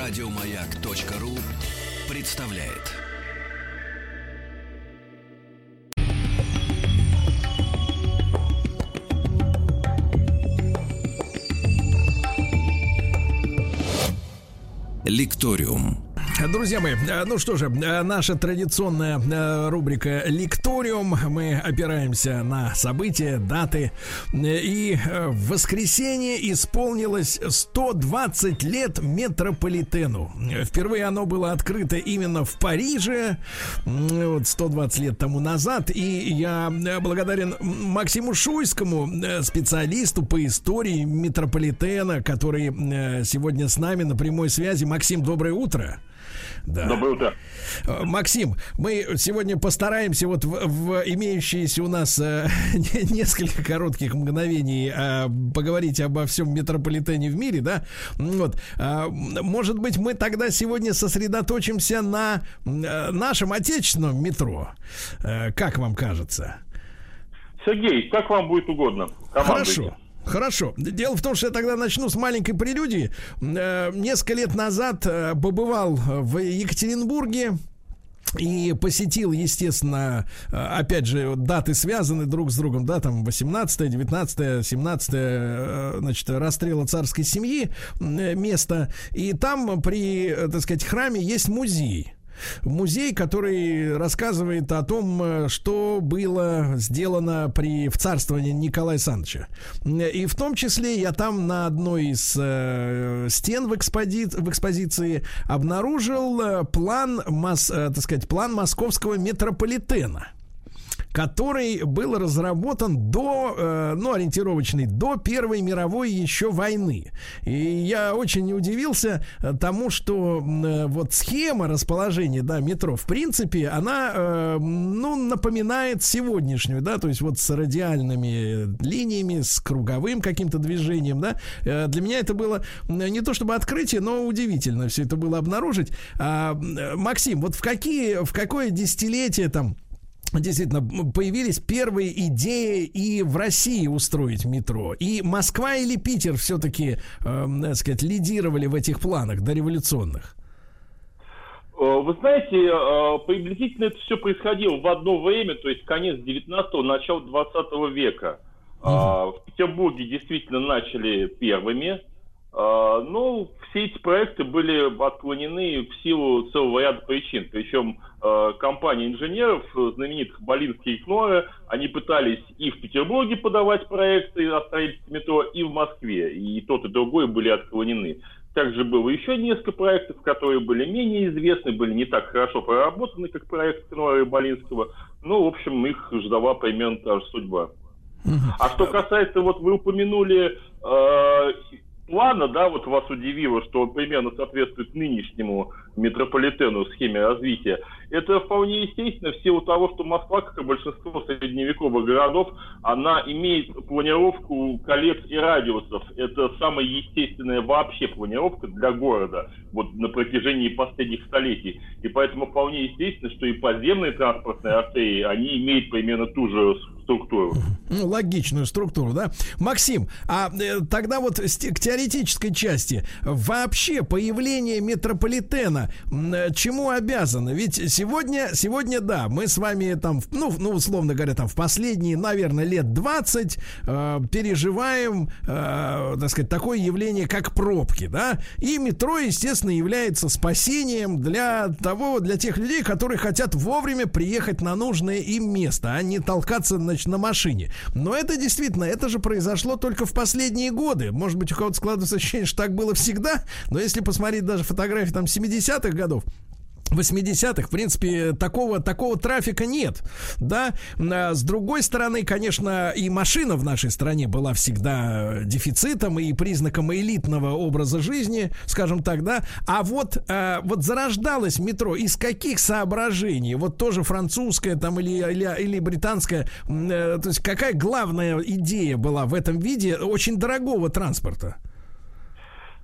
Радиомаяк.ру представляет. Лекториум. Друзья мои, э, ну что же, э, наша традиционная э, рубрика «Лекториум». Мы опираемся на события, даты. И в воскресенье исполнилось 120 лет метрополитену. Впервые оно было открыто именно в Париже, вот 120 лет тому назад. И я благодарен Максиму Шуйскому, специалисту по истории метрополитена, который сегодня с нами на прямой связи. Максим, доброе утро. Да. Доброе утро. Э, Максим, мы сегодня постараемся вот в, в имеющиеся у нас э, несколько коротких мгновений э, поговорить обо всем метрополитене в мире, да? Вот. Э, может быть, мы тогда сегодня сосредоточимся на э, нашем отечественном метро. Э, как вам кажется? Сергей, как вам будет угодно. Хорошо. Хорошо. Дело в том, что я тогда начну с маленькой прелюдии. Э, несколько лет назад э, побывал в Екатеринбурге, и посетил, естественно, э, опять же, даты связаны друг с другом, да, там 18, 19, 17, значит, расстрела царской семьи место. И там при, так сказать, храме есть музей музей, который рассказывает о том, э, что было сделано при в царствовании Николая Александровича. И в том числе я там на одной из э, стен в, экспози в экспозиции обнаружил э, план, мос, э, так сказать, план московского метрополитена который был разработан до, э, ну, ориентировочный, до Первой мировой еще войны. И я очень удивился э, тому, что э, вот схема расположения, да, метро, в принципе, она, э, ну, напоминает сегодняшнюю, да, то есть вот с радиальными линиями, с круговым каким-то движением, да. Э, для меня это было не то чтобы открытие, но удивительно все это было обнаружить. А, э, Максим, вот в какие, в какое десятилетие там действительно появились первые идеи и в России устроить метро. И Москва или Питер все-таки, э, так сказать, лидировали в этих планах дореволюционных? Э, вы знаете, э, приблизительно это все происходило в одно время, то есть конец 19-го, начало 20 века. Угу. В Петербурге действительно начали первыми, ну, все эти проекты были отклонены в силу целого ряда причин. Причем а, компания инженеров, знаменитых Болинский и Кнора, они пытались и в Петербурге подавать проекты о строительстве метро, и в Москве. И тот, и другой были отклонены. Также было еще несколько проектов, которые были менее известны, были не так хорошо проработаны, как проект Кнора и Болинского. Ну, в общем, их ждала примерно та же судьба. А что касается, вот вы упомянули э, плана, да, вот вас удивило, что он примерно соответствует нынешнему метрополитену схеме развития, это вполне естественно в силу того, что Москва, как и большинство средневековых городов, она имеет планировку колец и радиусов. Это самая естественная вообще планировка для города вот на протяжении последних столетий. И поэтому вполне естественно, что и подземные транспортные артерии, они имеют примерно ту же структуру. Ну, логичную структуру, да? Максим, а э, тогда вот к теоретической части. Вообще появление метрополитена э, чему обязано? Ведь сегодня, сегодня, да, мы с вами там, ну, ну условно говоря, там в последние, наверное, лет 20 э, переживаем, э, так сказать, такое явление, как пробки, да? И метро, естественно, является спасением для того, для тех людей, которые хотят вовремя приехать на нужное им место, а не толкаться, значит, на машине. Но это действительно, это же произошло только в последние годы. Может быть, у кого-то складывается ощущение, что так было всегда, но если посмотреть даже фотографии там 70-х годов, 80-х, в принципе, такого, такого трафика нет, да. А с другой стороны, конечно, и машина в нашей стране была всегда дефицитом и признаком элитного образа жизни, скажем так, да. А вот, а, вот зарождалось метро из каких соображений? Вот тоже французское там или, или, или британское, э, то есть какая главная идея была в этом виде очень дорогого транспорта?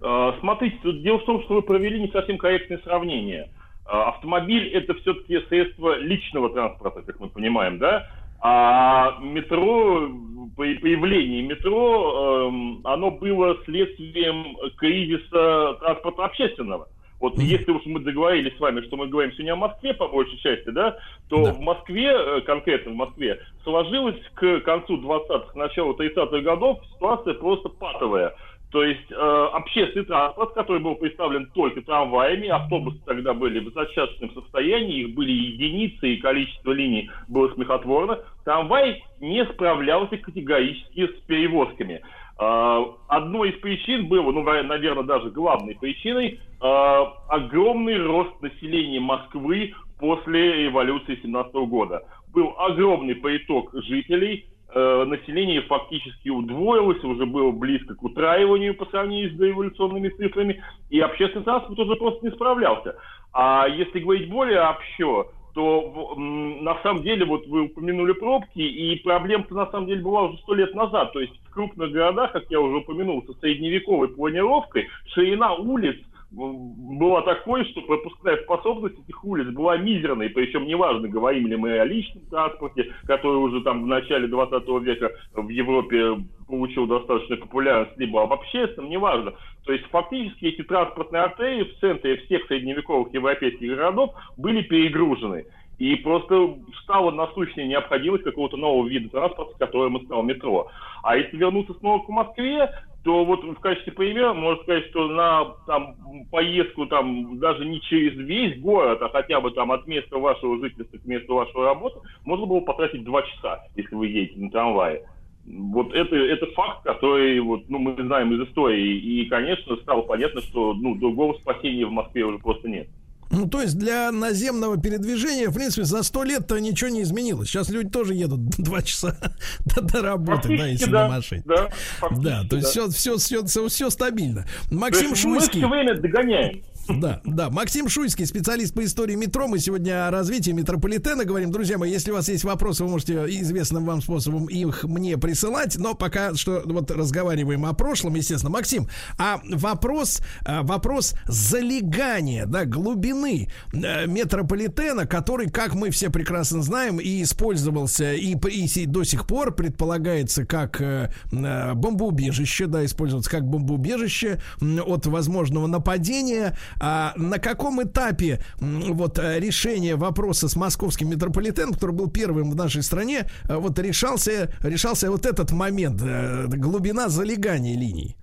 А, смотрите, тут дело в том, что вы провели не совсем корректное сравнение. А, автомобиль это все-таки средство личного транспорта, как мы понимаем, да? А метро, появление метро, эм, оно было следствием кризиса транспорта общественного. Вот mm-hmm. если уж мы договорились с вами, что мы говорим сегодня о Москве по большей части, да, то да. в Москве, э, конкретно в Москве, сложилась к концу 20-х, началу 30-х годов ситуация просто патовая. То есть э, общественный транспорт, который был представлен только трамваями, автобусы тогда были в зачаточном состоянии, их были единицы, и количество линий было смехотворно. Трамвай не справлялся категорически с перевозками. Э, одной из причин было, ну, наверное, даже главной причиной, э, огромный рост населения Москвы после революции 17 года. Был огромный приток жителей, э, население фактически удвоилось, уже было близко к утраиванию по сравнению с дореволюционными цифрами, и общественный транспорт уже просто не справлялся. А если говорить более общо, то на самом деле, вот вы упомянули пробки, и проблема-то на самом деле была уже сто лет назад. То есть в крупных городах, как я уже упомянул, со средневековой планировкой, ширина улиц – была такой, что пропускная способность этих улиц была мизерной, причем неважно, говорим ли мы о личном транспорте, который уже там в начале 20 века в Европе получил достаточно популярность, либо об общественном, неважно. То есть фактически эти транспортные артерии в центре всех средневековых европейских городов были перегружены. И просто стала насущная необходимость какого-то нового вида транспорта, которым стал метро. А если вернуться снова к Москве, то вот в качестве примера можно сказать, что на там, поездку там даже не через весь город, а хотя бы там от места вашего жительства к месту вашей работы, можно было потратить два часа, если вы едете на трамвае. Вот это, это факт, который вот, ну, мы знаем из истории. И, конечно, стало понятно, что ну, другого спасения в Москве уже просто нет. Ну, то есть для наземного передвижения, в принципе, за сто лет-то ничего не изменилось. Сейчас люди тоже едут два часа до, до работы, да, если да, на машине. Да, да то есть да. все, все, все, все стабильно. Максим Шуйский. Мы все время догоняем. Да, да. Максим Шуйский, специалист по истории метро. Мы сегодня о развитии метрополитена говорим. Друзья мои, если у вас есть вопросы, вы можете известным вам способом их мне присылать. Но пока что вот разговариваем о прошлом, естественно. Максим, а вопрос, а, вопрос залегания, да, глубины э, метрополитена, который, как мы все прекрасно знаем, и использовался, и, и до сих пор предполагается как э, э, бомбоубежище, да, использоваться как бомбоубежище от возможного нападения. А на каком этапе вот э, решения вопроса с московским метрополитеном, который был первым в нашей стране, э, вот решался, решался вот этот момент, э, глубина залегания линий?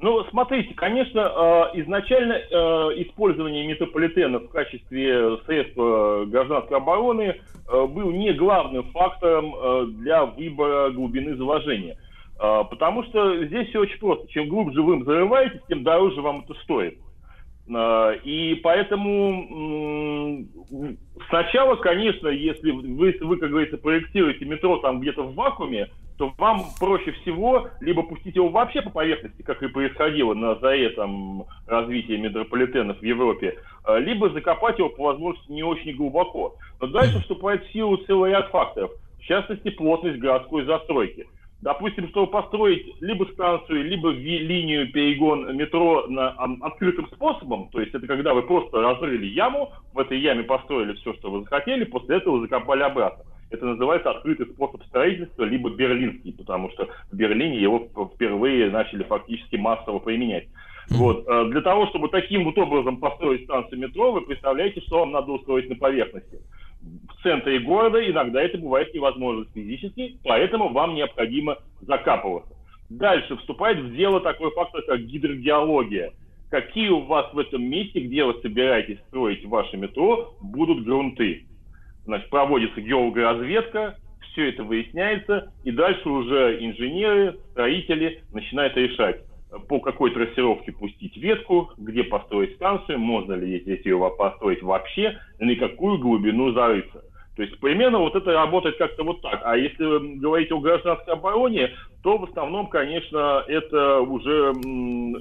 Ну, смотрите, конечно, изначально использование метрополитена в качестве средства гражданской обороны был не главным фактором для выбора глубины заложения. Потому что здесь все очень просто. Чем глубже вы зарываетесь, тем дороже вам это стоит. А, и поэтому сначала, конечно, если вы, вы, как говорится, проектируете метро там где-то в вакууме, то вам проще всего либо пустить его вообще по поверхности, как и происходило на заре там, развития метрополитенов в Европе, а, либо закопать его по возможности не очень глубоко. Но дальше вступает в силу целый ряд факторов, в частности, плотность городской застройки – допустим, чтобы построить либо станцию, либо линию перегон метро на открытым способом, то есть это когда вы просто разрыли яму, в этой яме построили все, что вы захотели, после этого закопали обратно. Это называется открытый способ строительства, либо берлинский, потому что в Берлине его впервые начали фактически массово применять. Вот. Э, для того, чтобы таким вот образом построить станцию метро, вы представляете, что вам надо устроить на поверхности в центре города иногда это бывает невозможно физически, поэтому вам необходимо закапываться. Дальше вступает в дело такой фактор, как гидрогеология. Какие у вас в этом месте, где вы собираетесь строить ваше метро, будут грунты. Значит, проводится геологоразведка, все это выясняется, и дальше уже инженеры, строители начинают решать, по какой трассировке пустить ветку, где построить станцию, можно ли здесь ее построить вообще, на какую глубину зарыться. То есть примерно вот это работает как-то вот так. А если говорить о гражданской обороне, то в основном, конечно, это уже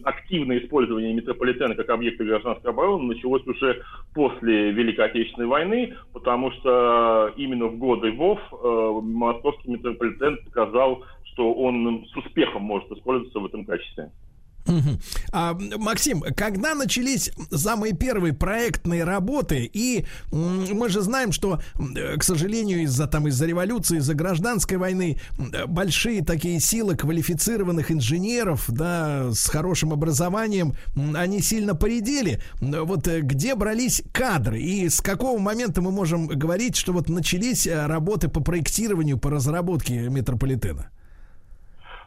активное использование метрополитена как объекта гражданской обороны началось уже после Великой Отечественной войны, потому что именно в годы ВОВ э, московский метрополитен показал, что он с успехом может использоваться в этом качестве. А, Максим, когда начались самые первые проектные работы, и мы же знаем, что, к сожалению, из-за там из-за революции, из-за гражданской войны большие такие силы квалифицированных инженеров, да, с хорошим образованием, они сильно поредели. Вот э, где брались кадры и с какого момента мы можем говорить, что вот начались э, работы по проектированию, по разработке метрополитена?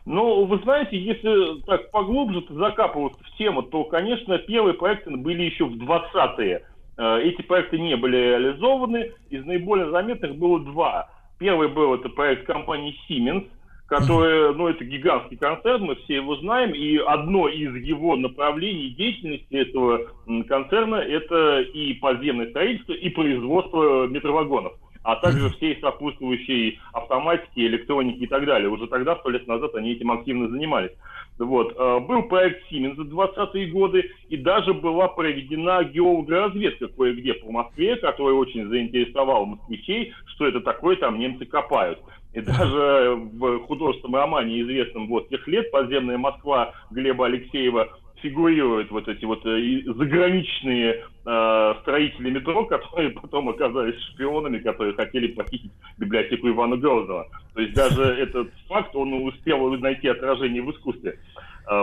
Ну, вы знаете, если так поглубже закапываться в тему, то, конечно, первые проекты были еще в 20-е. Э, эти проекты не были реализованы. Из наиболее заметных было два. Первый был это проект компании Siemens, который, ну, это гигантский концерн, мы все его знаем, и одно из его направлений деятельности этого концерна это и подземное строительство, и производство метровагонов а также всей сопутствующей автоматики, электроники и так далее. Уже тогда, сто лет назад, они этим активно занимались. Вот. Э, был проект Siemens за 20-е годы, и даже была проведена геологоразведка кое-где по Москве, которая очень заинтересовала москвичей, что это такое, там немцы копают. И даже в художественном романе, известном вот тех лет «Подземная Москва» Глеба Алексеева фигурируют вот эти вот э, заграничные э, строители метро, которые потом оказались шпионами, которые хотели похитить библиотеку Ивана Грозного. То есть даже этот факт, он успел найти отражение в искусстве,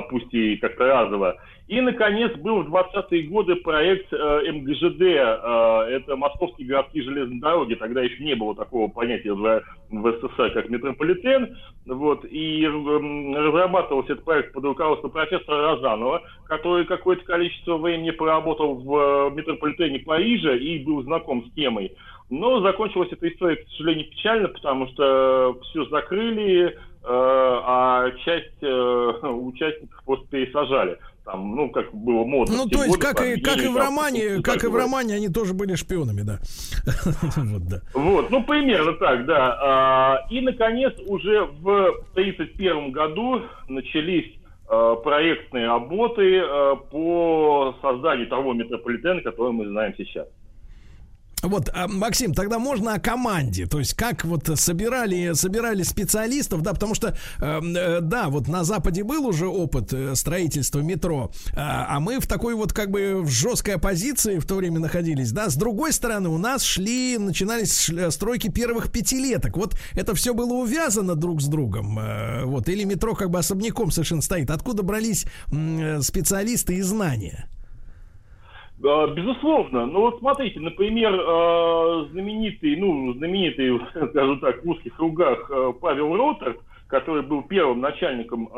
пусть и как-то разово. И, наконец, был в 20-е годы проект э, МГЖД, э, это Московские городские железные дороги, тогда еще не было такого понятия в, в СССР, как метрополитен, вот, и э, разрабатывался этот проект под руководством профессора Розанова, который какое-то количество времени поработал в э, метрополитене Парижа и был знаком с темой. Но закончилась эта история, к сожалению, печально, потому что все закрыли, э, а часть э, участников просто пересажали там, ну, как было модно. Ну, то есть, как и, как и в романе, как и в романе, они тоже были шпионами, да. вот, да. Вот, ну, примерно так, да. А, и, наконец, уже в 1931 году начались а, проектные работы по созданию того метрополитена, который мы знаем сейчас. Вот, а, Максим, тогда можно о команде, то есть как вот собирали, собирали специалистов, да, потому что, эм, э, да, вот на Западе был уже опыт э, строительства метро, э, а мы в такой вот как бы в жесткой оппозиции в то время находились, да, с другой стороны у нас шли, начинались стройки первых пятилеток, вот это все было увязано друг с другом, э, вот, или метро как бы особняком совершенно стоит, откуда брались специалисты и знания? А, безусловно. Ну вот смотрите, например, а, знаменитый, ну, знаменитый, скажу так, в узких кругах а, Павел Ротер, который был первым начальником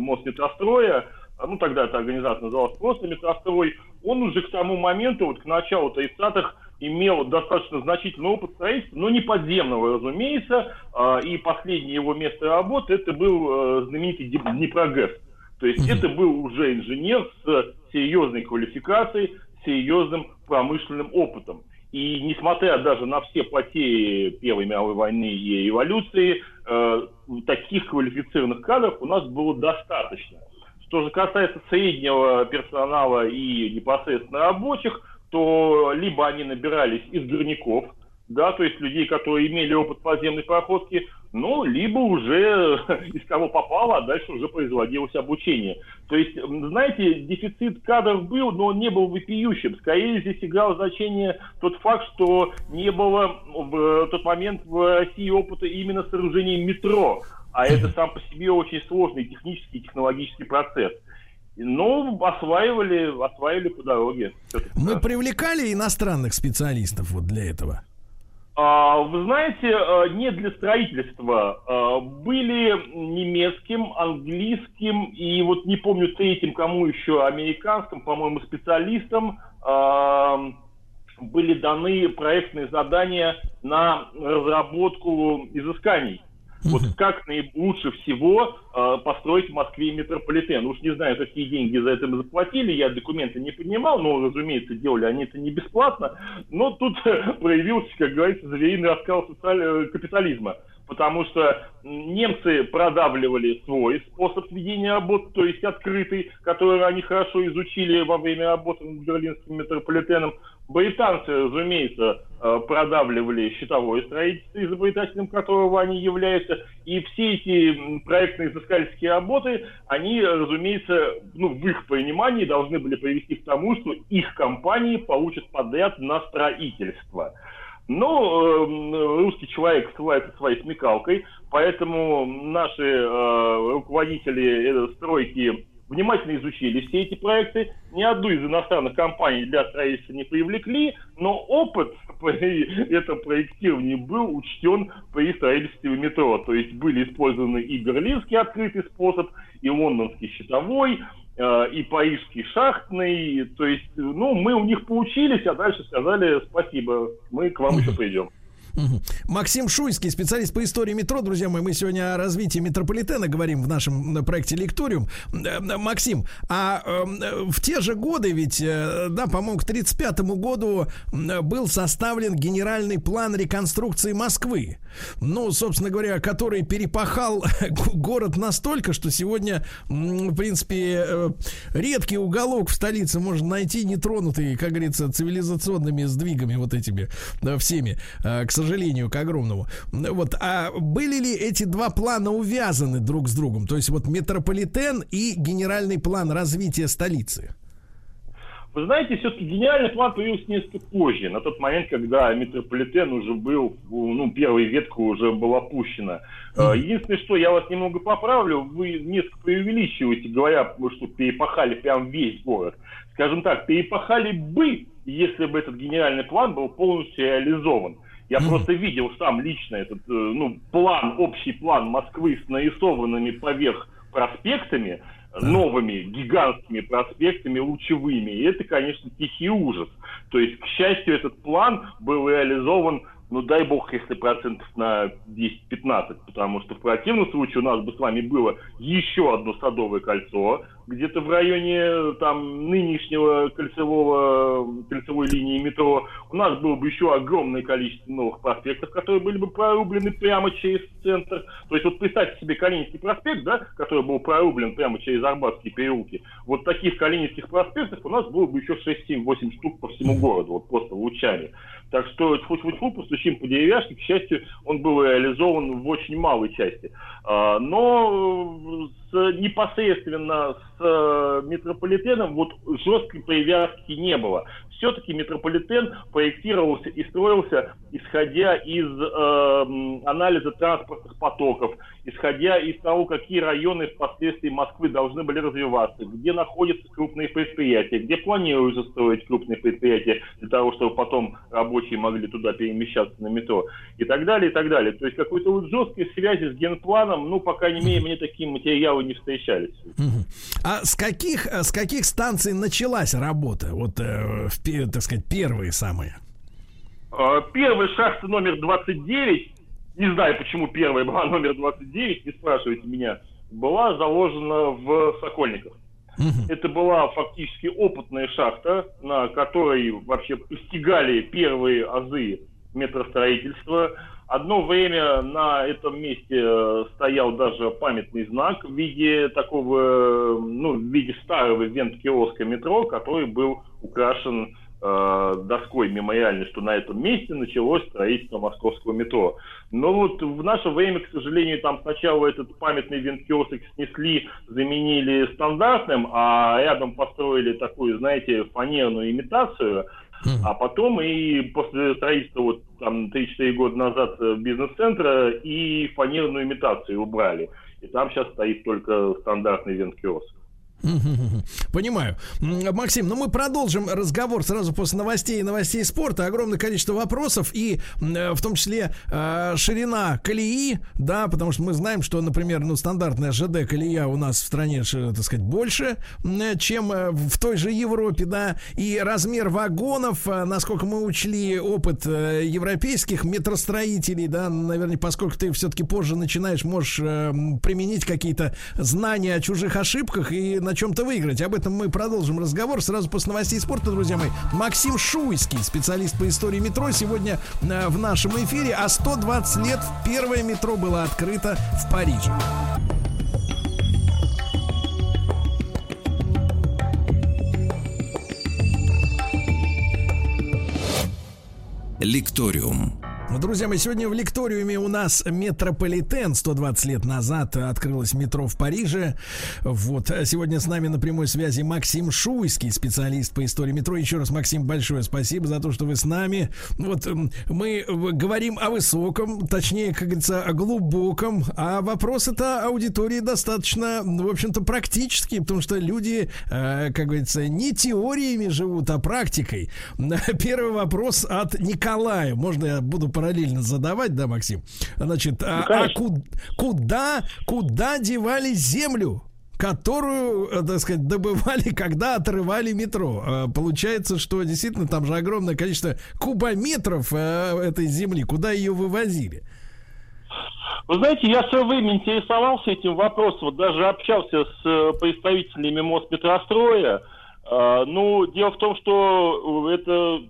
Мосметростроя, ну тогда эта организация называлась просто Метрострой, он уже к тому моменту, вот к началу 30-х, имел достаточно значительный опыт строительства, но не подземного, разумеется, и последнее его место работы это был знаменитый Днепрогэс. То есть угу. это был уже инженер с серьезной квалификацией, серьезным промышленным опытом. И несмотря даже на все потери Первой мировой войны и революции, э, таких квалифицированных кадров у нас было достаточно. Что же касается среднего персонала и непосредственно рабочих, то либо они набирались из горняков, да, то есть людей, которые имели опыт подземной проходки, ну, либо уже из кого попало, а дальше уже производилось обучение. То есть, знаете, дефицит кадров был, но он не был вопиющим. Скорее здесь играл значение тот факт, что не было в тот момент в России опыта именно сооружения метро, а это сам по себе очень сложный технический и технологический процесс. Ну, осваивали, осваивали по дороге. Мы привлекали иностранных специалистов вот для этого? А, вы знаете, э, не для строительства. А, были немецким, английским и вот не помню третьим, кому еще, американским, по-моему, специалистам а, были даны проектные задания на разработку изысканий. Вот как наилучше всего э, построить в Москве метрополитен. Уж не знаю, какие деньги за это мы заплатили, я документы не поднимал, но, разумеется, делали они это не бесплатно. Но тут проявился, как говорится, звериный оскал социаль... Э, капитализма. Потому что немцы продавливали свой способ ведения работы, то есть открытый, который они хорошо изучили во время работы над Берлинским метрополитеном. Британцы, разумеется, э, продавливали щитовое строительство, изобретателем которого они являются. И все эти проектные изыскательские работы, они, разумеется, ну, в их понимании должны были привести к тому, что их компании получат подряд на строительство. Но э, русский человек ссылается своей смекалкой, поэтому наши э, руководители э, стройки внимательно изучили все эти проекты, ни одну из иностранных компаний для строительства не привлекли, но опыт при этом проектировании был учтен при строительстве метро. То есть были использованы и берлинский открытый способ, и лондонский щитовой, э, и парижский шахтный. То есть, ну, мы у них поучились, а дальше сказали спасибо, мы к вам еще придем. Максим Шуйский, специалист по истории метро. Друзья мои, мы сегодня о развитии метрополитена говорим в нашем проекте Лекториум. Максим, а э, в те же годы ведь, э, да, по-моему, к 1935 году был составлен генеральный план реконструкции Москвы. Ну, собственно говоря, который перепахал город настолько, что сегодня, в принципе, э, редкий уголок в столице можно найти нетронутый, как говорится, цивилизационными сдвигами вот этими да, всеми, э, к сожалению, к огромному. Вот, а были ли эти два плана увязаны друг с другом? То есть вот метрополитен и генеральный план развития столицы? Вы знаете, все-таки гениальный план появился несколько позже, на тот момент, когда метрополитен уже был, ну, первая ветка уже была пущена. Mm-hmm. Единственное, что я вас немного поправлю, вы несколько преувеличиваете, говоря, что перепахали прям весь город. Скажем так, перепахали бы, если бы этот гениальный план был полностью реализован. Я mm-hmm. просто видел сам лично этот э, ну, план, общий план Москвы с нарисованными поверх проспектами, новыми гигантскими проспектами лучевыми. И это, конечно, тихий ужас. То есть, к счастью, этот план был реализован ну дай бог, если процентов на 10-15, потому что в противном случае у нас бы с вами было еще одно садовое кольцо, где-то в районе там нынешнего кольцевого, кольцевой линии метро. У нас было бы еще огромное количество новых проспектов, которые были бы прорублены прямо через центр. То есть вот представьте себе Калининский проспект, да, который был прорублен прямо через Арбатские переулки. Вот таких Калининских проспектов у нас было бы еще 6-7-8 штук по всему городу, вот просто лучами. Так что тьфу-тьфу-тьфу, постучим по деревяшке. К счастью, он был реализован в очень малой части. А, но с, непосредственно с э, метрополитеном вот жесткой привязки не было все-таки метрополитен проектировался и строился, исходя из э, анализа транспортных потоков, исходя из того, какие районы впоследствии Москвы должны были развиваться, где находятся крупные предприятия, где планируется строить крупные предприятия для того, чтобы потом рабочие могли туда перемещаться на метро и так далее, и так далее. То есть какой-то вот жесткой связи с генпланом, ну, по крайней мере, мне такие материалы не встречались. А с каких, с каких станций началась работа? Вот э, в так сказать, первые самые? А, первая шахта номер 29, не знаю, почему первая была номер 29, не спрашивайте меня, была заложена в Сокольниках. Это была фактически опытная шахта, на которой вообще постигали первые азы метростроительства. Одно время на этом месте э, стоял даже памятный знак в виде такого, ну, в виде старого вент-киоска метро, который был украшен Э, доской мемориальной, что на этом месте началось строительство московского метро. Но вот в наше время, к сожалению, там сначала этот памятный винкиосик снесли, заменили стандартным, а рядом построили такую, знаете, фанерную имитацию, а потом и после строительства вот там 3-4 года назад э, бизнес-центра и фанерную имитацию убрали. И там сейчас стоит только стандартный венкиоск. Понимаю. Максим, ну мы продолжим разговор сразу после новостей и новостей спорта. Огромное количество вопросов и э, в том числе э, ширина колеи, да, потому что мы знаем, что, например, ну стандартная ЖД колея у нас в стране, так сказать, больше, чем э, в той же Европе, да, и размер вагонов, насколько мы учли опыт европейских метростроителей, да, наверное, поскольку ты все-таки позже начинаешь, можешь применить какие-то знания о чужих ошибках и на чем-то выиграть. Об этом мы продолжим разговор сразу после новостей спорта, друзья мои. Максим Шуйский, специалист по истории метро, сегодня э, в нашем эфире. А 120 лет первое метро было открыто в Париже. Лекториум. Ну, друзья мои, сегодня в лекториуме у нас метрополитен. 120 лет назад открылось метро в Париже. Вот. Сегодня с нами на прямой связи Максим Шуйский, специалист по истории метро. Еще раз, Максим, большое спасибо за то, что вы с нами. Вот мы говорим о высоком, точнее, как говорится, о глубоком. А вопрос это аудитории достаточно, в общем-то, практический, потому что люди, э, как говорится, не теориями живут, а практикой. Первый вопрос от Николая. Можно я буду параллельно задавать, да, Максим? Значит, ну, а, а куда, куда, куда девали землю? которую, э, так сказать, добывали, когда отрывали метро. А, получается, что действительно там же огромное количество кубометров э, этой земли. Куда ее вывозили? Вы знаете, я в свое время интересовался этим вопросом, вот даже общался с э, представителями Мосметростроя. А, ну, дело в том, что это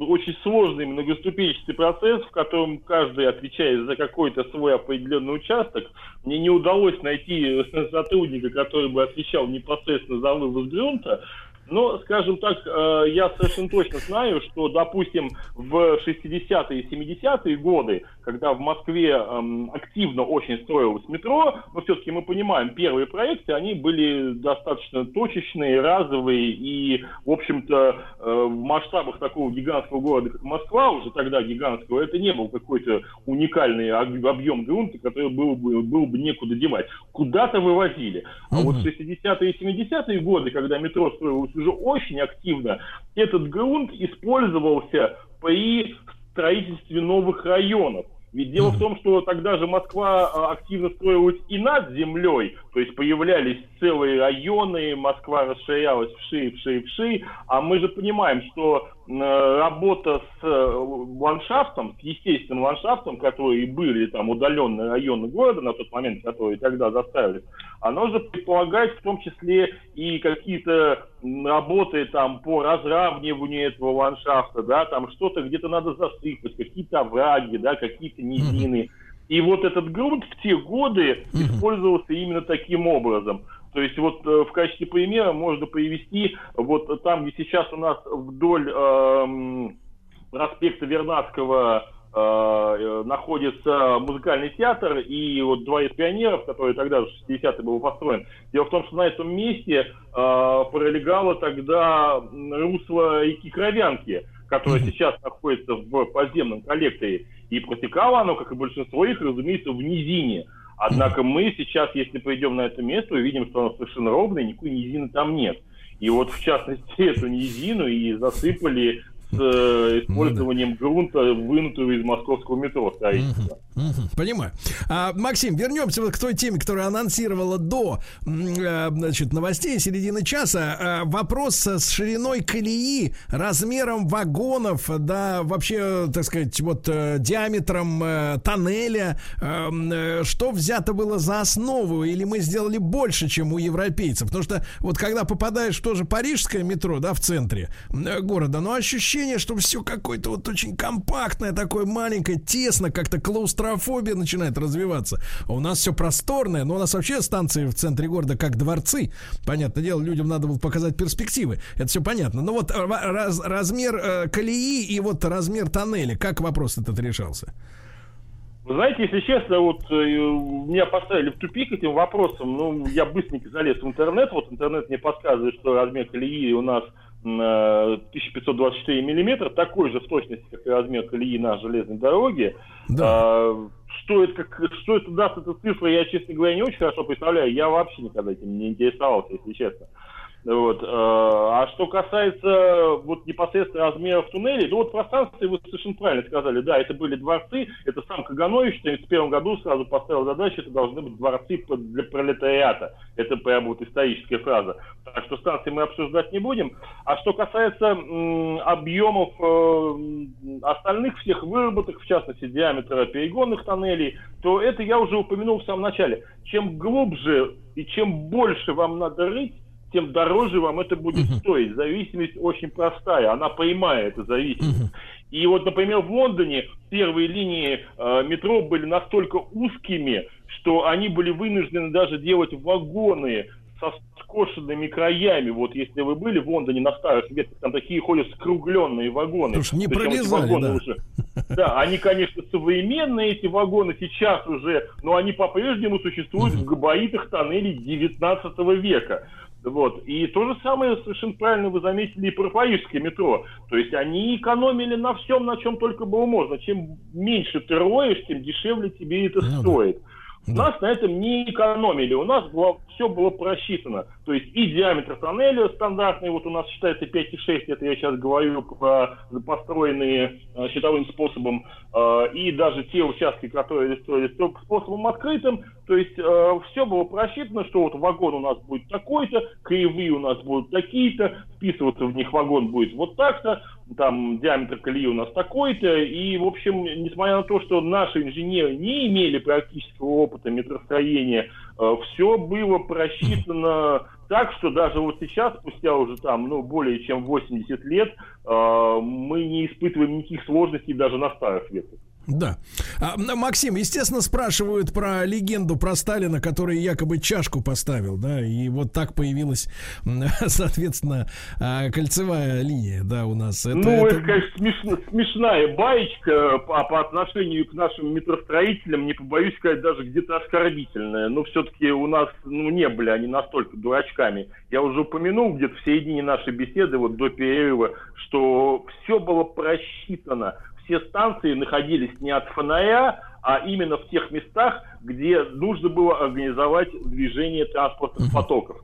очень сложный многоступенчатый процесс, в котором каждый отвечает за какой-то свой определенный участок. Мне не удалось найти сотрудника, который бы отвечал непосредственно за вывоз грунта, но, скажем так, э, я совершенно точно знаю, что, допустим, в 60-е и 70-е годы, когда в Москве эм, активно очень строилось метро, но все-таки мы понимаем, первые проекты, они были достаточно точечные, разовые, и, в общем-то, э, в масштабах такого гигантского города, как Москва, уже тогда гигантского, это не был какой-то уникальный объем грунта, который был бы, был бы некуда девать. Куда-то вывозили. А вот в 60-е и 70-е годы, когда метро строилось уже очень активно, этот грунт использовался при строительстве новых районов. Ведь дело в том, что тогда же Москва а, активно строилась и над землей, то есть появлялись целые районы, Москва расширялась вши, вши, вши, а мы же понимаем, что работа с э, ландшафтом, с естественным ландшафтом, которые были там удаленные районы города на тот момент, которые тогда заставили, оно же предполагает в том числе и какие-то работы там по разравниванию этого ландшафта, да, там что-то где-то надо засыпать, какие-то овраги, да, какие-то низины. И вот этот грунт в те годы использовался именно таким образом. То есть вот э, в качестве примера можно привести вот там, где сейчас у нас вдоль э, проспекта Вернадского э, находится музыкальный театр и вот дворец пионеров, который тогда, в 60-е был построен. Дело в том, что на этом месте э, пролегало тогда русло реки Кровянки, которая сейчас находится в подземном коллекторе. И протекало оно, как и большинство их, разумеется, в низине. Однако мы сейчас, если пойдем на это место, увидим, что оно совершенно ровное, никакой низины там нет. И вот, в частности, эту низину и засыпали с э, использованием грунта, вынутого из московского метро строительства. Понимаю. А, Максим, вернемся вот к той теме, которая анонсировала до э, значит, новостей середины часа. А, вопрос с шириной колеи, размером вагонов, да, вообще, так сказать, вот э, диаметром тоннеля. Что взято было за основу? Или мы сделали больше, чем у европейцев? Потому что вот когда попадаешь в тоже парижское метро, да, в центре города, но ощущение что все какое-то вот очень компактное, такое маленькое, тесно, как-то клаустрофобия начинает развиваться. У нас все просторное, но у нас вообще станции в центре города как дворцы. Понятное дело, людям надо было показать перспективы. Это все понятно. Но вот раз, размер э, колеи и вот размер тоннеля, как вопрос этот решался? Вы знаете, если честно, вот э, меня поставили в тупик этим вопросом, ну, я быстренько залез в интернет, вот интернет мне подсказывает, что размер колеи у нас 1524 миллиметра, такой же в точности, как и размер колеи на железной дороге. Да. А, что, это, как, что это даст, эта цифра, я, честно говоря, не очень хорошо представляю. Я вообще никогда этим не интересовался, если честно. Вот. Э, а что касается вот непосредственно размеров туннелей, ну вот пространство вы совершенно правильно сказали, да, это были дворцы, это сам Каганович в 1931 году сразу поставил задачу, это должны быть дворцы для пролетариата. Это прям вот историческая фраза. Так что станции мы обсуждать не будем. А что касается м, объемов э, остальных всех выработок, в частности диаметра перегонных тоннелей, то это я уже упомянул в самом начале. Чем глубже и чем больше вам надо рыть, тем дороже вам это будет uh-huh. стоить. Зависимость очень простая, она прямая, эта зависимость. Uh-huh. И вот, например, в Лондоне первые линии э, метро были настолько узкими, что они были вынуждены даже делать вагоны со скошенными краями. Вот если вы были в Лондоне на старых ветках, там такие ходят скругленные вагоны. Потому что не пролезали, да. Уже, да, они, конечно, современные, эти вагоны сейчас уже, но они по-прежнему существуют в габаритах тоннелей 19 века. Вот. И то же самое совершенно правильно вы заметили и про парижское метро. То есть они экономили на всем, на чем только было можно. Чем меньше ты роешь, тем дешевле тебе это ну, стоит. Да. Да. нас на этом не экономили, у нас было, все было просчитано. То есть и диаметр тоннеля стандартный, вот у нас считается 5,6, это я сейчас говорю про построенные э, щитовым способом, э, и даже те участки, которые строились способом открытым, то есть э, все было просчитано, что вот вагон у нас будет такой-то, кривые у нас будут такие-то, вписываться в них вагон будет вот так-то, там диаметр колеи у нас такой-то, и, в общем, несмотря на то, что наши инженеры не имели практического опыта метростроения, э, все было просчитано так, что даже вот сейчас, спустя уже там, ну, более чем 80 лет, э, мы не испытываем никаких сложностей даже на старых ветках. Да. А, Максим, естественно, спрашивают про легенду про Сталина, который якобы чашку поставил, да, и вот так появилась, соответственно, а, кольцевая линия, да, у нас. Это, ну, это, это конечно, смешно, смешная баечка а по отношению к нашим метростроителям, не побоюсь сказать, даже где-то оскорбительная. Но все-таки у нас, ну, не были они настолько дурачками. Я уже упомянул где-то в середине нашей беседы, вот до перерыва, что все было просчитано все станции находились не от фонаря, а именно в тех местах, где нужно было организовать движение транспортных потоков.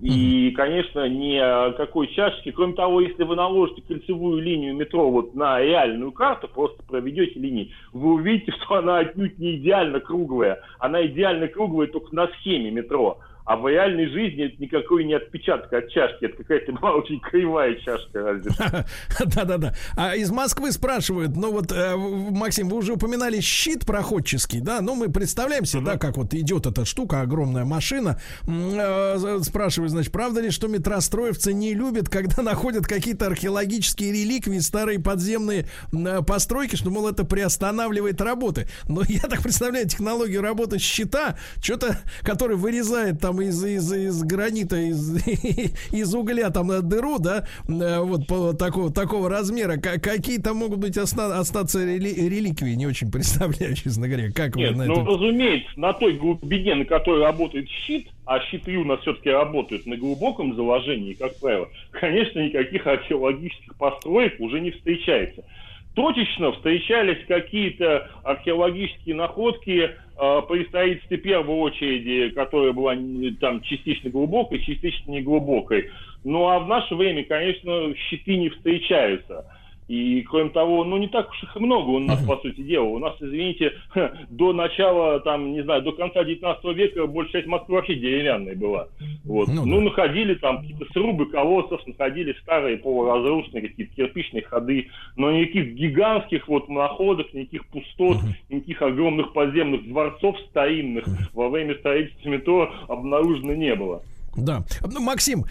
И, конечно, ни какой чашечке. Кроме того, если вы наложите кольцевую линию метро вот на реальную карту, просто проведете линии, вы увидите, что она отнюдь не идеально круглая. Она идеально круглая только на схеме метро. А в реальной жизни это никакой не отпечаток от чашки, это какая-то была очень кривая чашка Да-да-да. А из Москвы спрашивают, ну вот, э, Максим, вы уже упоминали щит проходческий, да? Ну, мы представляемся, да, как вот идет эта штука, огромная машина. Э, спрашивают, значит, правда ли, что метростроевцы не любят, когда находят какие-то археологические реликвии, старые подземные э, постройки, что, мол, это приостанавливает работы. Но я так представляю технологию работы щита, что-то, который вырезает там из, из, из гранита, из, из угля там на дыру, да, э, вот по, такого, такого размера, какие-то могут быть оста, остаться рели, реликвии, не очень представляю, честно говоря, как Нет, вы на ну, это... разумеется, на той глубине, на которой работает щит, а щиты у нас все-таки работают на глубоком заложении, как правило, конечно, никаких археологических построек уже не встречается. Точечно встречались какие-то археологические находки при строительстве первой очереди, которая была там частично глубокой, частично неглубокой. Ну а в наше время, конечно, щиты не встречаются. И, кроме того, ну, не так уж их много у нас, по сути дела. У нас, извините, до начала, там, не знаю, до конца 19 века большая часть Москвы вообще деревянной была. Вот. Ну, ну да. находили там какие-то срубы колоссов, находили старые полуразрушенные какие-то кирпичные ходы, но никаких гигантских вот находок, никаких пустот, никаких огромных подземных дворцов старинных во время строительства метро обнаружено не было. Да. Ну, Максим,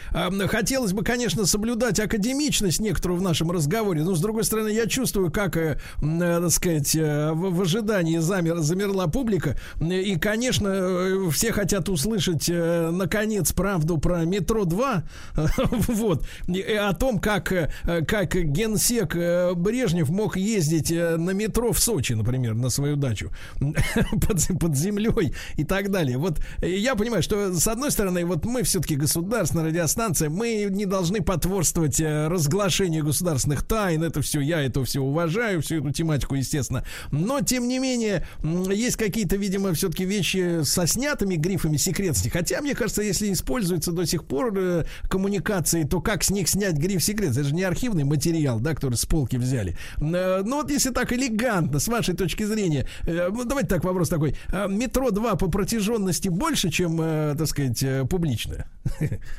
хотелось бы, конечно, соблюдать академичность некоторую в нашем разговоре, но, с другой стороны, я чувствую, как, э, э, так сказать, э, в ожидании замер, замерла публика. И, конечно, все хотят услышать, наконец, правду про метро 2. Вот. И о том, как, как генсек Брежнев мог ездить на метро в Сочи, например, на свою дачу под, под землей и так далее. Вот я понимаю, что, с одной стороны, вот мы все-таки государственная радиостанция, мы не должны потворствовать э, разглашению государственных тайн, это все, я это все уважаю, всю эту тематику, естественно. Но, тем не менее, есть какие-то, видимо, все-таки вещи со снятыми грифами секретности. Хотя, мне кажется, если используются до сих пор э, коммуникации, то как с них снять гриф секретности? Это же не архивный материал, да, который с полки взяли. Э, ну, вот если так элегантно, с вашей точки зрения, ну, давайте так, вопрос такой. Метро 2 по протяженности больше, чем, так сказать, публичное? История.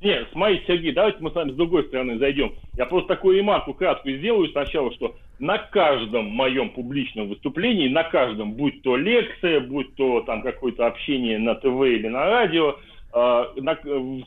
Нет, смотрите, Сергей, давайте мы с вами с другой стороны зайдем. Я просто такую ремарку краткую сделаю сначала, что на каждом моем публичном выступлении, на каждом, будь то лекция, будь то там какое-то общение на ТВ или на радио, э, на,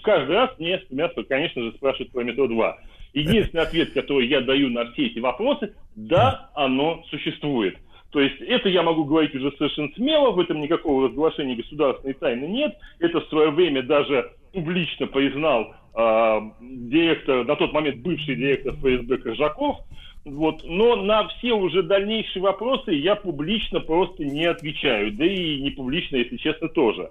каждый раз мне, конечно же, спрашивают про метро 2. Единственный ответ, который я даю на все эти вопросы, да, оно существует. То есть это я могу говорить уже совершенно смело, в этом никакого разглашения государственной тайны нет. Это в свое время даже публично признал э, директор, на тот момент бывший директор ФСБ Коржаков, вот, но на все уже дальнейшие вопросы я публично просто не отвечаю, да и не публично, если честно, тоже.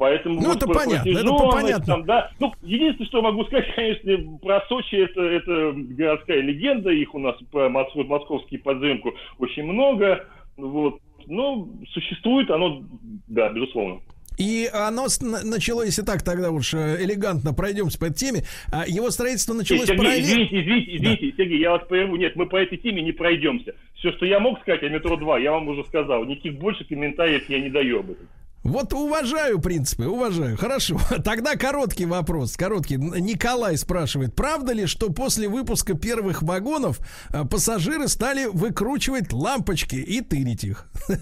Поэтому ну, вот это понятно, это понятно. Там, да, ну, единственное, что могу сказать, конечно, про Сочи, это, это городская легенда, их у нас по Москву, московский подземку очень много, вот, но существует оно, да, безусловно. И оно началось, если так, тогда уж э, элегантно пройдемся по этой теме. А его строительство началось Сергей, параллельно... Извините, извините, извините, да. Сергей, я вас прерву. Нет, мы по этой теме не пройдемся. Все, что я мог сказать о метро 2, я вам уже сказал. Никаких больше комментариев я не даю об этом. Вот уважаю принципы, уважаю. Хорошо. Тогда короткий вопрос. Короткий. Николай спрашивает, правда ли, что после выпуска первых вагонов э, пассажиры стали выкручивать лампочки и тырить их?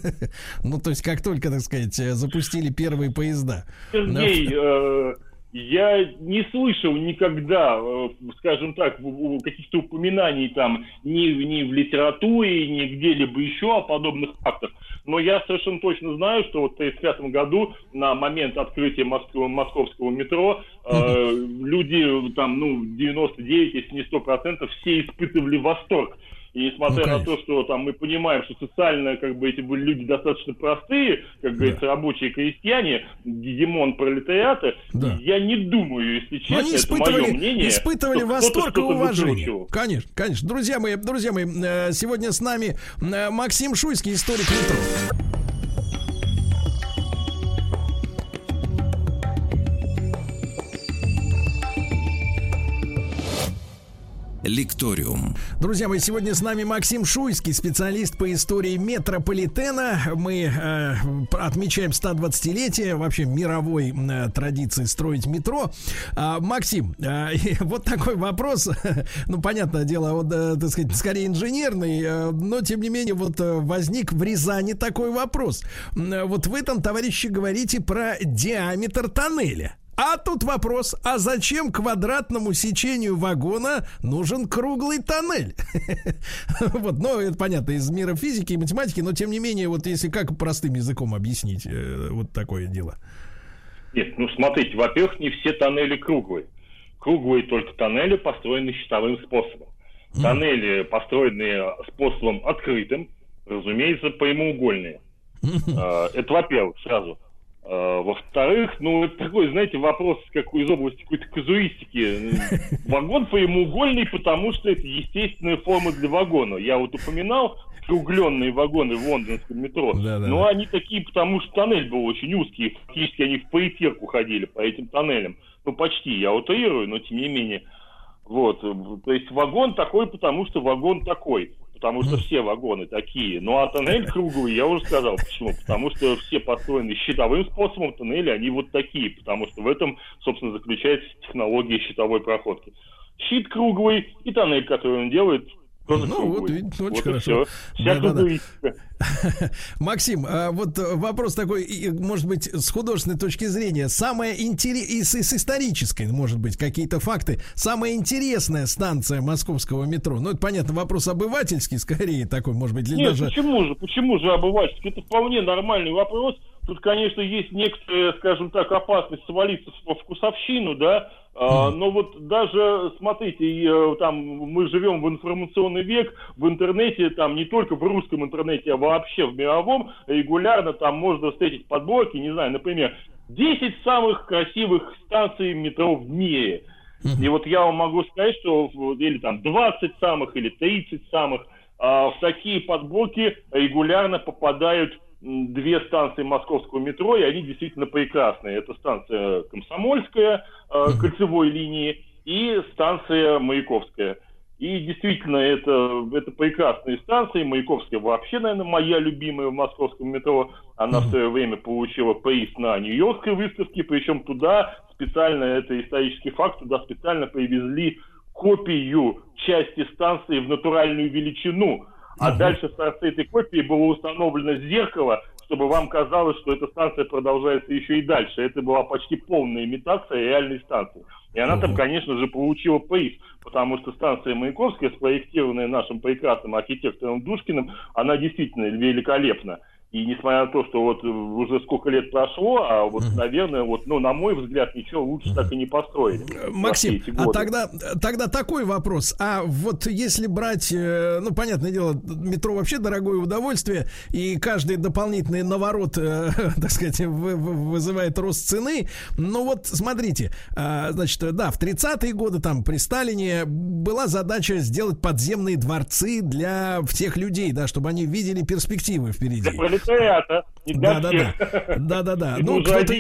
Ну, то есть, как только, так сказать, э, запустили первые поезда. Сергей, э, я не слышал никогда, скажем так, каких-то упоминаний там ни, ни в литературе, ни где-либо еще о подобных фактах но я совершенно точно знаю, что вот в 1935 году на момент открытия московского, московского метро э, люди там, ну, 99, если не 100%, все испытывали восторг. И несмотря ну, на то, что там мы понимаем, что социально как бы эти были люди достаточно простые, как да. говорится, рабочие крестьяне, гегемон пролетариата, да. я не думаю, если честно, они испытывали, это мое мнение. Испытывали восторг и уважение. Выкручивал. Конечно, конечно. Друзья мои, друзья мои, э, сегодня с нами э, Максим Шуйский, историк метро. Лекториум. Друзья мои, сегодня с нами Максим Шуйский, специалист по истории метрополитена. Мы э, отмечаем 120-летие вообще мировой э, традиции строить метро. А, Максим, э, вот такой вопрос. ну, понятное дело, вот, э, так сказать, скорее инженерный, э, но тем не менее вот э, возник в Рязани такой вопрос. Э, вот вы там, товарищи, говорите про диаметр тоннеля. А тут вопрос, а зачем квадратному сечению вагона нужен круглый тоннель? Вот, ну, это понятно из мира физики и математики, но тем не менее, вот если как простым языком объяснить э, вот такое дело? Нет, ну смотрите, во-первых, не все тоннели круглые. Круглые только тоннели построены щитовым способом. Тоннели, построенные способом открытым, разумеется, прямоугольные. А, это во-первых, сразу. А, во-вторых, ну, это такой, знаете, вопрос как из области какой-то казуистики. Вагон прямоугольный, потому что это естественная форма для вагона. Я вот упоминал кругленные вагоны в лондонском метро, да, да, но они такие, потому что тоннель был очень узкий, фактически они в периферку ходили по этим тоннелям. Ну, почти, я утрирую, но тем не менее. Вот, то есть вагон такой, потому что вагон такой потому что все вагоны такие. Ну, а тоннель круглый, я уже сказал, почему. Потому что все построены щитовым способом, тоннели, они вот такие, потому что в этом, собственно, заключается технология щитовой проходки. Щит круглый и тоннель, который он делает, ну, вот, видите, очень вот хорошо. Да, да, да. Максим, а вот вопрос такой, может быть, с художественной точки зрения, самая интересная, с исторической, может быть, какие-то факты, самая интересная станция московского метро, ну, это, понятно, вопрос обывательский, скорее такой, может быть, или Нет, даже... почему же, почему же обывательский? Это вполне нормальный вопрос, Тут, конечно, есть некоторая, скажем так, опасность свалиться в вкусовщину, да, а, но вот даже, смотрите, э, там мы живем в информационный век, в интернете, там не только в русском интернете, а вообще в мировом, регулярно там можно встретить подборки, не знаю, например, 10 самых красивых станций метро в мире. И вот я вам могу сказать, что или там 20 самых, или 30 самых, а, в такие подборки регулярно попадают две станции московского метро, и они действительно прекрасные. Это станция Комсомольская, э, кольцевой линии, и станция Маяковская. И действительно, это, это прекрасные станции. Маяковская вообще, наверное, моя любимая в московском метро. Она в свое время получила приз на Нью-Йоркской выставке, причем туда специально, это исторический факт, туда специально привезли копию части станции в натуральную величину – а угу. дальше с этой копии было установлено зеркало, чтобы вам казалось, что эта станция продолжается еще и дальше. Это была почти полная имитация реальной станции. И она угу. там, конечно же, получила приз, потому что станция Маяковская, спроектированная нашим прекрасным архитектором Душкиным, она действительно великолепна. И несмотря на то, что вот уже сколько лет прошло, а вот, наверное, вот, ну, на мой взгляд, ничего лучше так и не построили. Максим, а тогда, тогда такой вопрос. А вот если брать, э, ну, понятное дело, метро вообще дорогое удовольствие, и каждый дополнительный наворот, э, так сказать, вызывает рост цены. Но вот смотрите, э, значит, да, в 30-е годы там при Сталине была задача сделать подземные дворцы для всех людей, да, чтобы они видели перспективы впереди пролетариата. Да, да, да. Да, да, да. Ну, кто-то...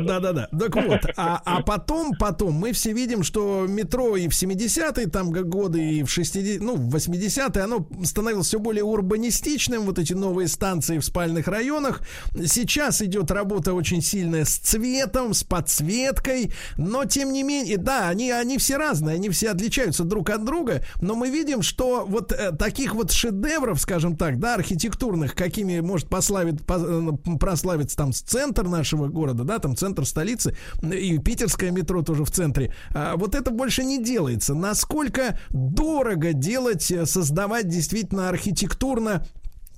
Да, да, да. Так вот, а, а потом, потом мы все видим, что метро и в 70-е там годы, и в 60 ну, в 80-е, оно становилось все более урбанистичным, вот эти новые станции в спальных районах. Сейчас идет работа очень сильная с цветом, с подсветкой, но тем не менее, да, они, они все разные, они все отличаются друг от друга, но мы видим, что вот э, таких вот шедевров, скажем так, да, архитектурных, какими может послать прославит, э, прославится там центр нашего города, да, там центр столицы, и питерское метро тоже в центре. А вот это больше не делается. Насколько дорого делать, э, создавать действительно архитектурно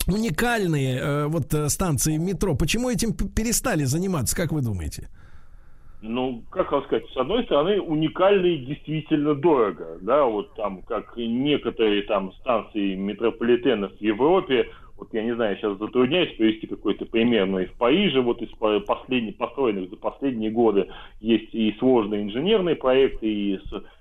уникальные э, вот станции метро? Почему этим перестали заниматься, как вы думаете? Ну, как вам сказать, с одной стороны, уникальный действительно дорого, да, вот там, как некоторые там станции метрополитенов в Европе, вот я не знаю, сейчас затрудняюсь привести какой-то пример, но и в Париже вот из последних, построенных за последние годы есть и сложные инженерные проекты, и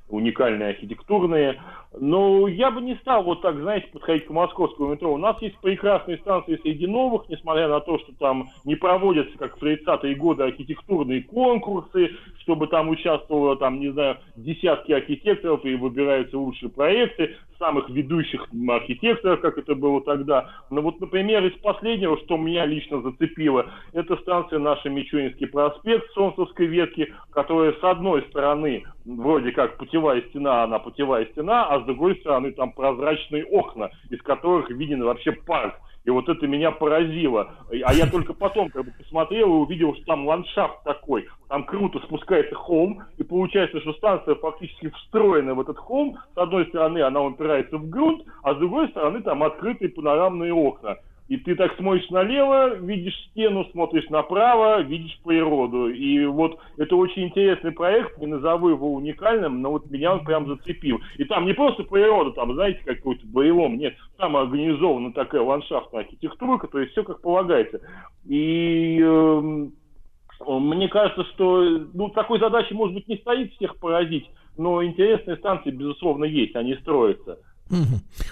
уникальные архитектурные. Но я бы не стал вот так, знаете, подходить к московскому метро. У нас есть прекрасные станции среди новых, несмотря на то, что там не проводятся, как в 30-е годы, архитектурные конкурсы, чтобы там участвовало, там, не знаю, десятки архитекторов и выбираются лучшие проекты самых ведущих архитекторов, как это было тогда. Но вот, например, из последнего, что меня лично зацепило, это станция наша Мичуринский проспект Солнцевской ветки, которая с одной стороны вроде как путевая стена, она путевая стена, а с другой стороны там прозрачные окна, из которых виден вообще парк. И вот это меня поразило. А я только потом как бы посмотрел и увидел, что там ландшафт такой. Там круто спускается холм, и получается, что станция фактически встроена в этот холм. С одной стороны она упирается в грунт, а с другой стороны там открытые панорамные окна. И ты так смотришь налево, видишь стену, смотришь направо, видишь природу. И вот это очень интересный проект, не назову его уникальным, но вот меня он прям зацепил. И там не просто природа, там, знаете, какой-то боевом, нет, там организована такая ландшафтная архитектура, то есть все как полагается. И э, мне кажется, что ну, такой задачи, может быть, не стоит всех поразить, но интересные станции, безусловно, есть, они строятся.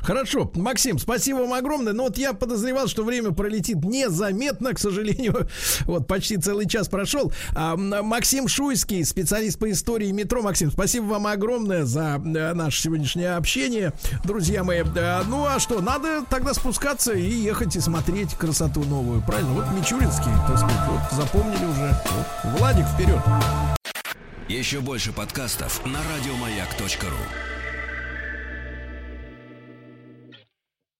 Хорошо, Максим, спасибо вам огромное. Но вот я подозревал, что время пролетит незаметно, к сожалению. Вот почти целый час прошел. А, Максим Шуйский, специалист по истории метро. Максим, спасибо вам огромное за э, наше сегодняшнее общение, друзья мои. Э, ну а что, надо тогда спускаться и ехать и смотреть красоту новую. Правильно? Вот Мичуринский, так сказать, вот запомнили уже. Вот. Владик, вперед. Еще больше подкастов на радиомаяк.ру.